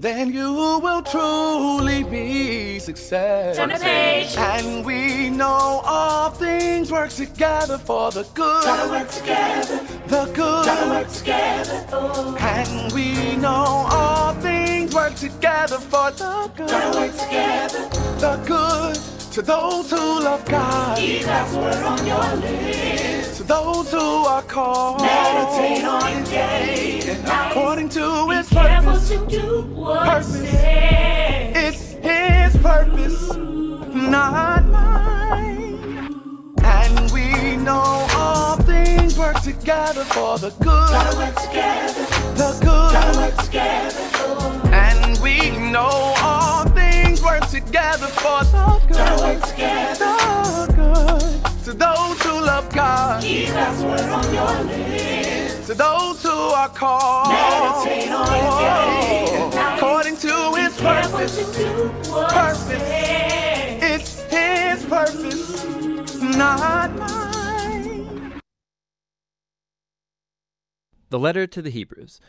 then you will truly be success. Turn the page. And we know all things work together for the good. Gotta work together. The good. Gotta work together. Oh. And we know all things work together for the good. Gotta work together. The good to those who love God. Keep God's word on your lips. Those who are called. Meditate on day and night. According to Be His purpose. to do Purpose. It's His purpose, not mine. And we know all things work together for the good. Gotta good. work together. The Gotta good. work together. Love God. Keep God's word on your lips. To those who are called. Meditate on it day and night. According to His Careful purpose. to do what Purpose. It's his purpose, not mine. The letter to the Hebrews.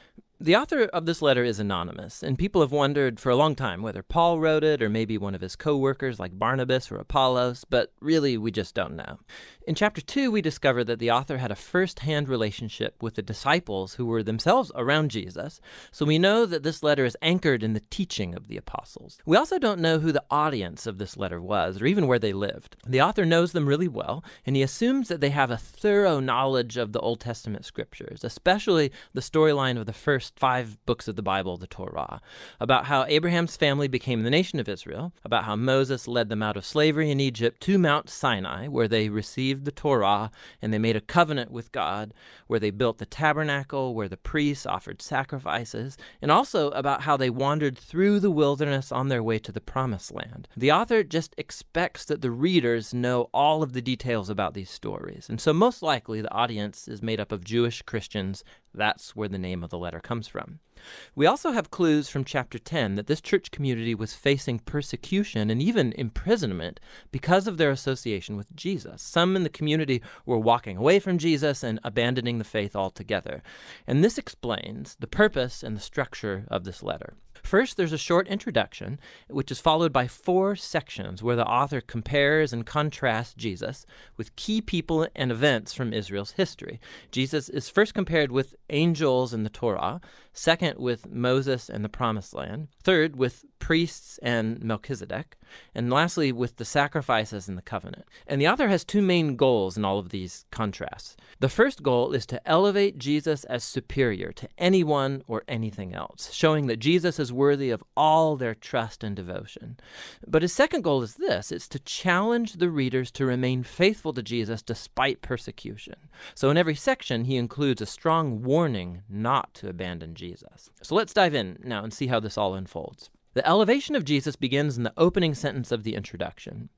The author of this letter is anonymous, and people have wondered for a long time whether Paul wrote it or maybe one of his co workers like Barnabas or Apollos, but really we just don't know. In chapter 2, we discover that the author had a first hand relationship with the disciples who were themselves around Jesus, so we know that this letter is anchored in the teaching of the apostles. We also don't know who the audience of this letter was or even where they lived. The author knows them really well, and he assumes that they have a thorough knowledge of the Old Testament scriptures, especially the storyline of the first five books of the Bible, the Torah, about how Abraham's family became the nation of Israel, about how Moses led them out of slavery in Egypt to Mount Sinai, where they received the Torah and they made a covenant with God, where they built the tabernacle, where the priests offered sacrifices, and also about how they wandered through the wilderness on their way to the promised land. The author just expects that the readers know all of the details about these stories, and so most likely the audience is made up of Jewish Christians. That's where the name of the letter comes from. We also have clues from chapter 10 that this church community was facing persecution and even imprisonment because of their association with Jesus. Some in the community were walking away from Jesus and abandoning the faith altogether. And this explains the purpose and the structure of this letter. First, there's a short introduction, which is followed by four sections where the author compares and contrasts Jesus with key people and events from Israel's history. Jesus is first compared with angels in the Torah, second, with Moses and the Promised Land, third, with priests and Melchizedek, and lastly, with the sacrifices and the covenant. And the author has two main goals in all of these contrasts. The first goal is to elevate Jesus as superior to anyone or anything else, showing that Jesus is worthy of all their trust and devotion. But his second goal is this it's to challenge the readers to remain faithful to Jesus despite persecution. So in every section, he includes a strong warning not to abandon Jesus. So let's dive in now and see how this all unfolds. The elevation of Jesus begins in the opening sentence of the introduction.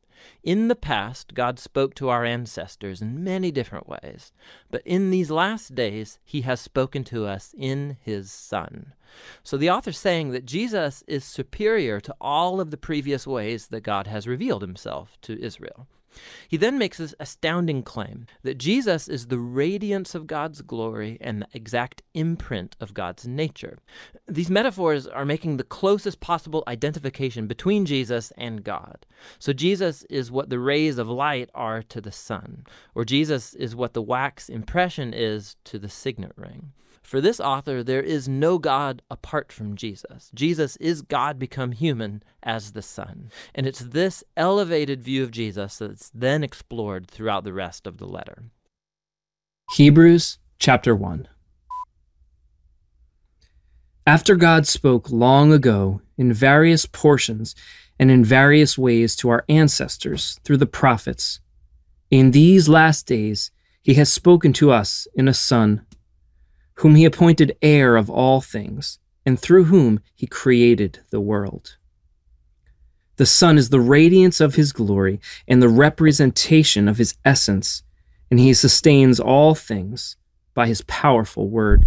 In the past, God spoke to our ancestors in many different ways, but in these last days, he has spoken to us in his Son. So the author's saying that Jesus is superior to all of the previous ways that God has revealed himself to Israel. He then makes this astounding claim that Jesus is the radiance of God's glory and the exact imprint of God's nature. These metaphors are making the closest possible identification between Jesus and God. So Jesus is what the rays of light are to the sun, or Jesus is what the wax impression is to the signet ring. For this author, there is no God apart from Jesus. Jesus is God become human as the Son. And it's this elevated view of Jesus that's then explored throughout the rest of the letter. Hebrews chapter 1. After God spoke long ago in various portions and in various ways to our ancestors through the prophets, in these last days he has spoken to us in a Son, whom he appointed heir of all things, and through whom he created the world. The Son is the radiance of his glory and the representation of his essence, and he sustains all things by his powerful word.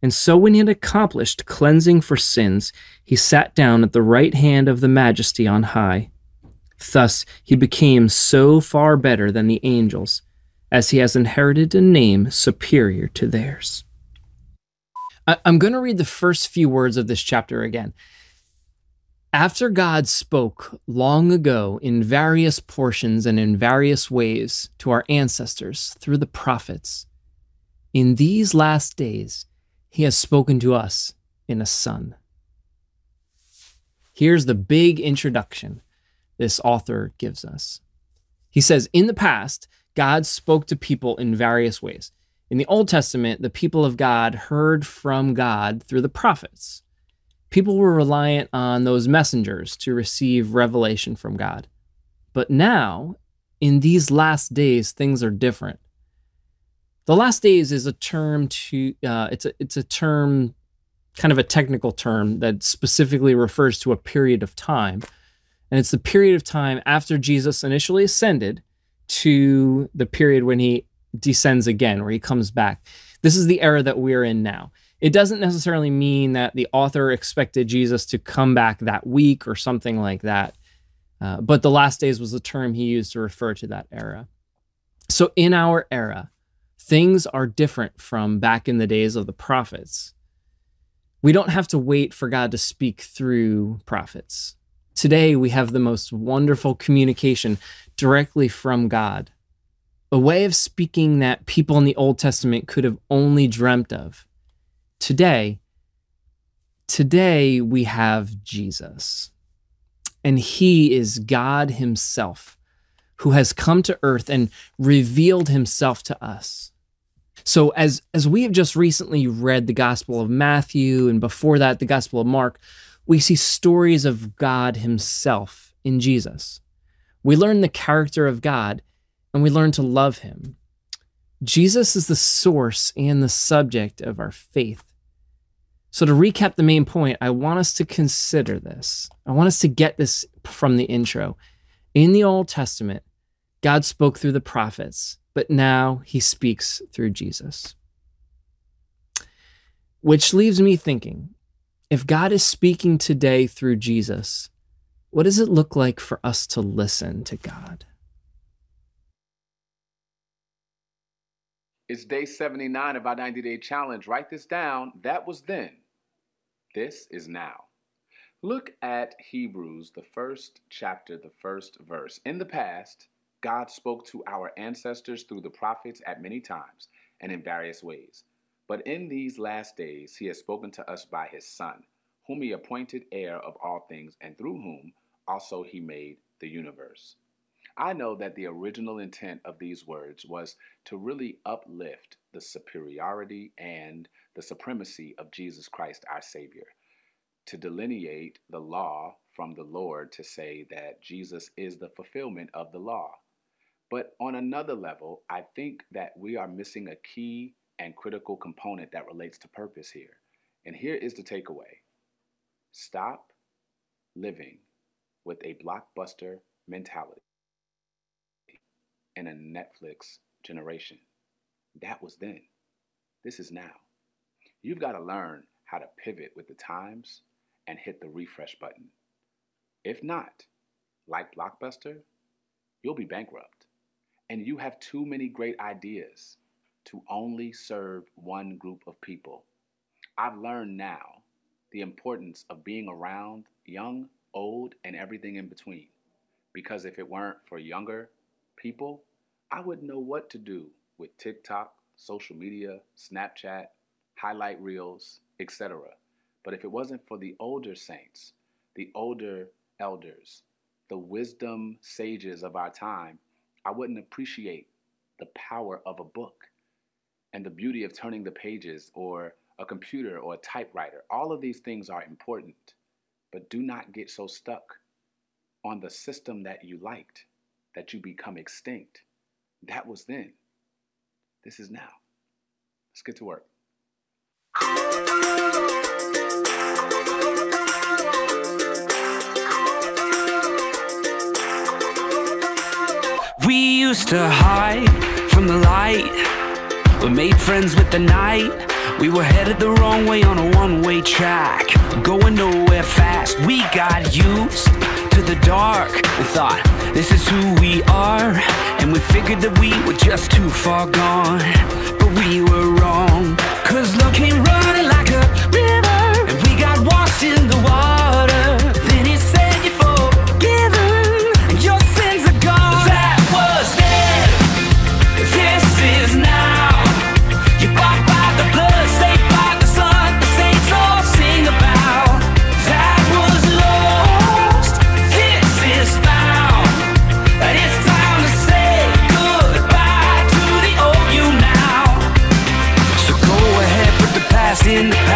And so, when he had accomplished cleansing for sins, he sat down at the right hand of the Majesty on high. Thus, he became so far better than the angels, as he has inherited a name superior to theirs. I'm going to read the first few words of this chapter again. After God spoke long ago in various portions and in various ways to our ancestors through the prophets, in these last days he has spoken to us in a son. Here's the big introduction this author gives us. He says, In the past, God spoke to people in various ways. In the Old Testament, the people of God heard from God through the prophets. People were reliant on those messengers to receive revelation from God. But now, in these last days, things are different. The last days is a term to uh, it's a it's a term, kind of a technical term that specifically refers to a period of time, and it's the period of time after Jesus initially ascended to the period when he descends again, where he comes back. This is the era that we're in now. It doesn't necessarily mean that the author expected Jesus to come back that week or something like that. Uh, but the last days was the term he used to refer to that era. So in our era, things are different from back in the days of the prophets. We don't have to wait for God to speak through prophets. Today, we have the most wonderful communication directly from God a way of speaking that people in the Old Testament could have only dreamt of. Today, today we have Jesus. And he is God himself who has come to earth and revealed himself to us. So as as we have just recently read the Gospel of Matthew and before that the Gospel of Mark, we see stories of God himself in Jesus. We learn the character of God and we learn to love him. Jesus is the source and the subject of our faith. So, to recap the main point, I want us to consider this. I want us to get this from the intro. In the Old Testament, God spoke through the prophets, but now he speaks through Jesus. Which leaves me thinking if God is speaking today through Jesus, what does it look like for us to listen to God? It's day 79 of our 90 day challenge. Write this down. That was then. This is now. Look at Hebrews, the first chapter, the first verse. In the past, God spoke to our ancestors through the prophets at many times and in various ways. But in these last days, he has spoken to us by his Son, whom he appointed heir of all things, and through whom also he made the universe. I know that the original intent of these words was to really uplift the superiority and the supremacy of Jesus Christ, our Savior, to delineate the law from the Lord, to say that Jesus is the fulfillment of the law. But on another level, I think that we are missing a key and critical component that relates to purpose here. And here is the takeaway stop living with a blockbuster mentality and a Netflix generation. That was then. This is now. You've got to learn how to pivot with the times and hit the refresh button. If not, like Blockbuster, you'll be bankrupt. And you have too many great ideas to only serve one group of people. I've learned now the importance of being around young, old, and everything in between. Because if it weren't for younger people, I wouldn't know what to do with TikTok, social media, Snapchat, highlight reels, etc. But if it wasn't for the older saints, the older elders, the wisdom sages of our time, I wouldn't appreciate the power of a book and the beauty of turning the pages or a computer or a typewriter. All of these things are important, but do not get so stuck on the system that you liked that you become extinct. That was then. This is now. Let's get to work. We used to hide from the light. We made friends with the night. We were headed the wrong way on a one way track. Going nowhere fast. We got used to the dark and thought, this is who we are. And we figured that we were just too far gone. But we were in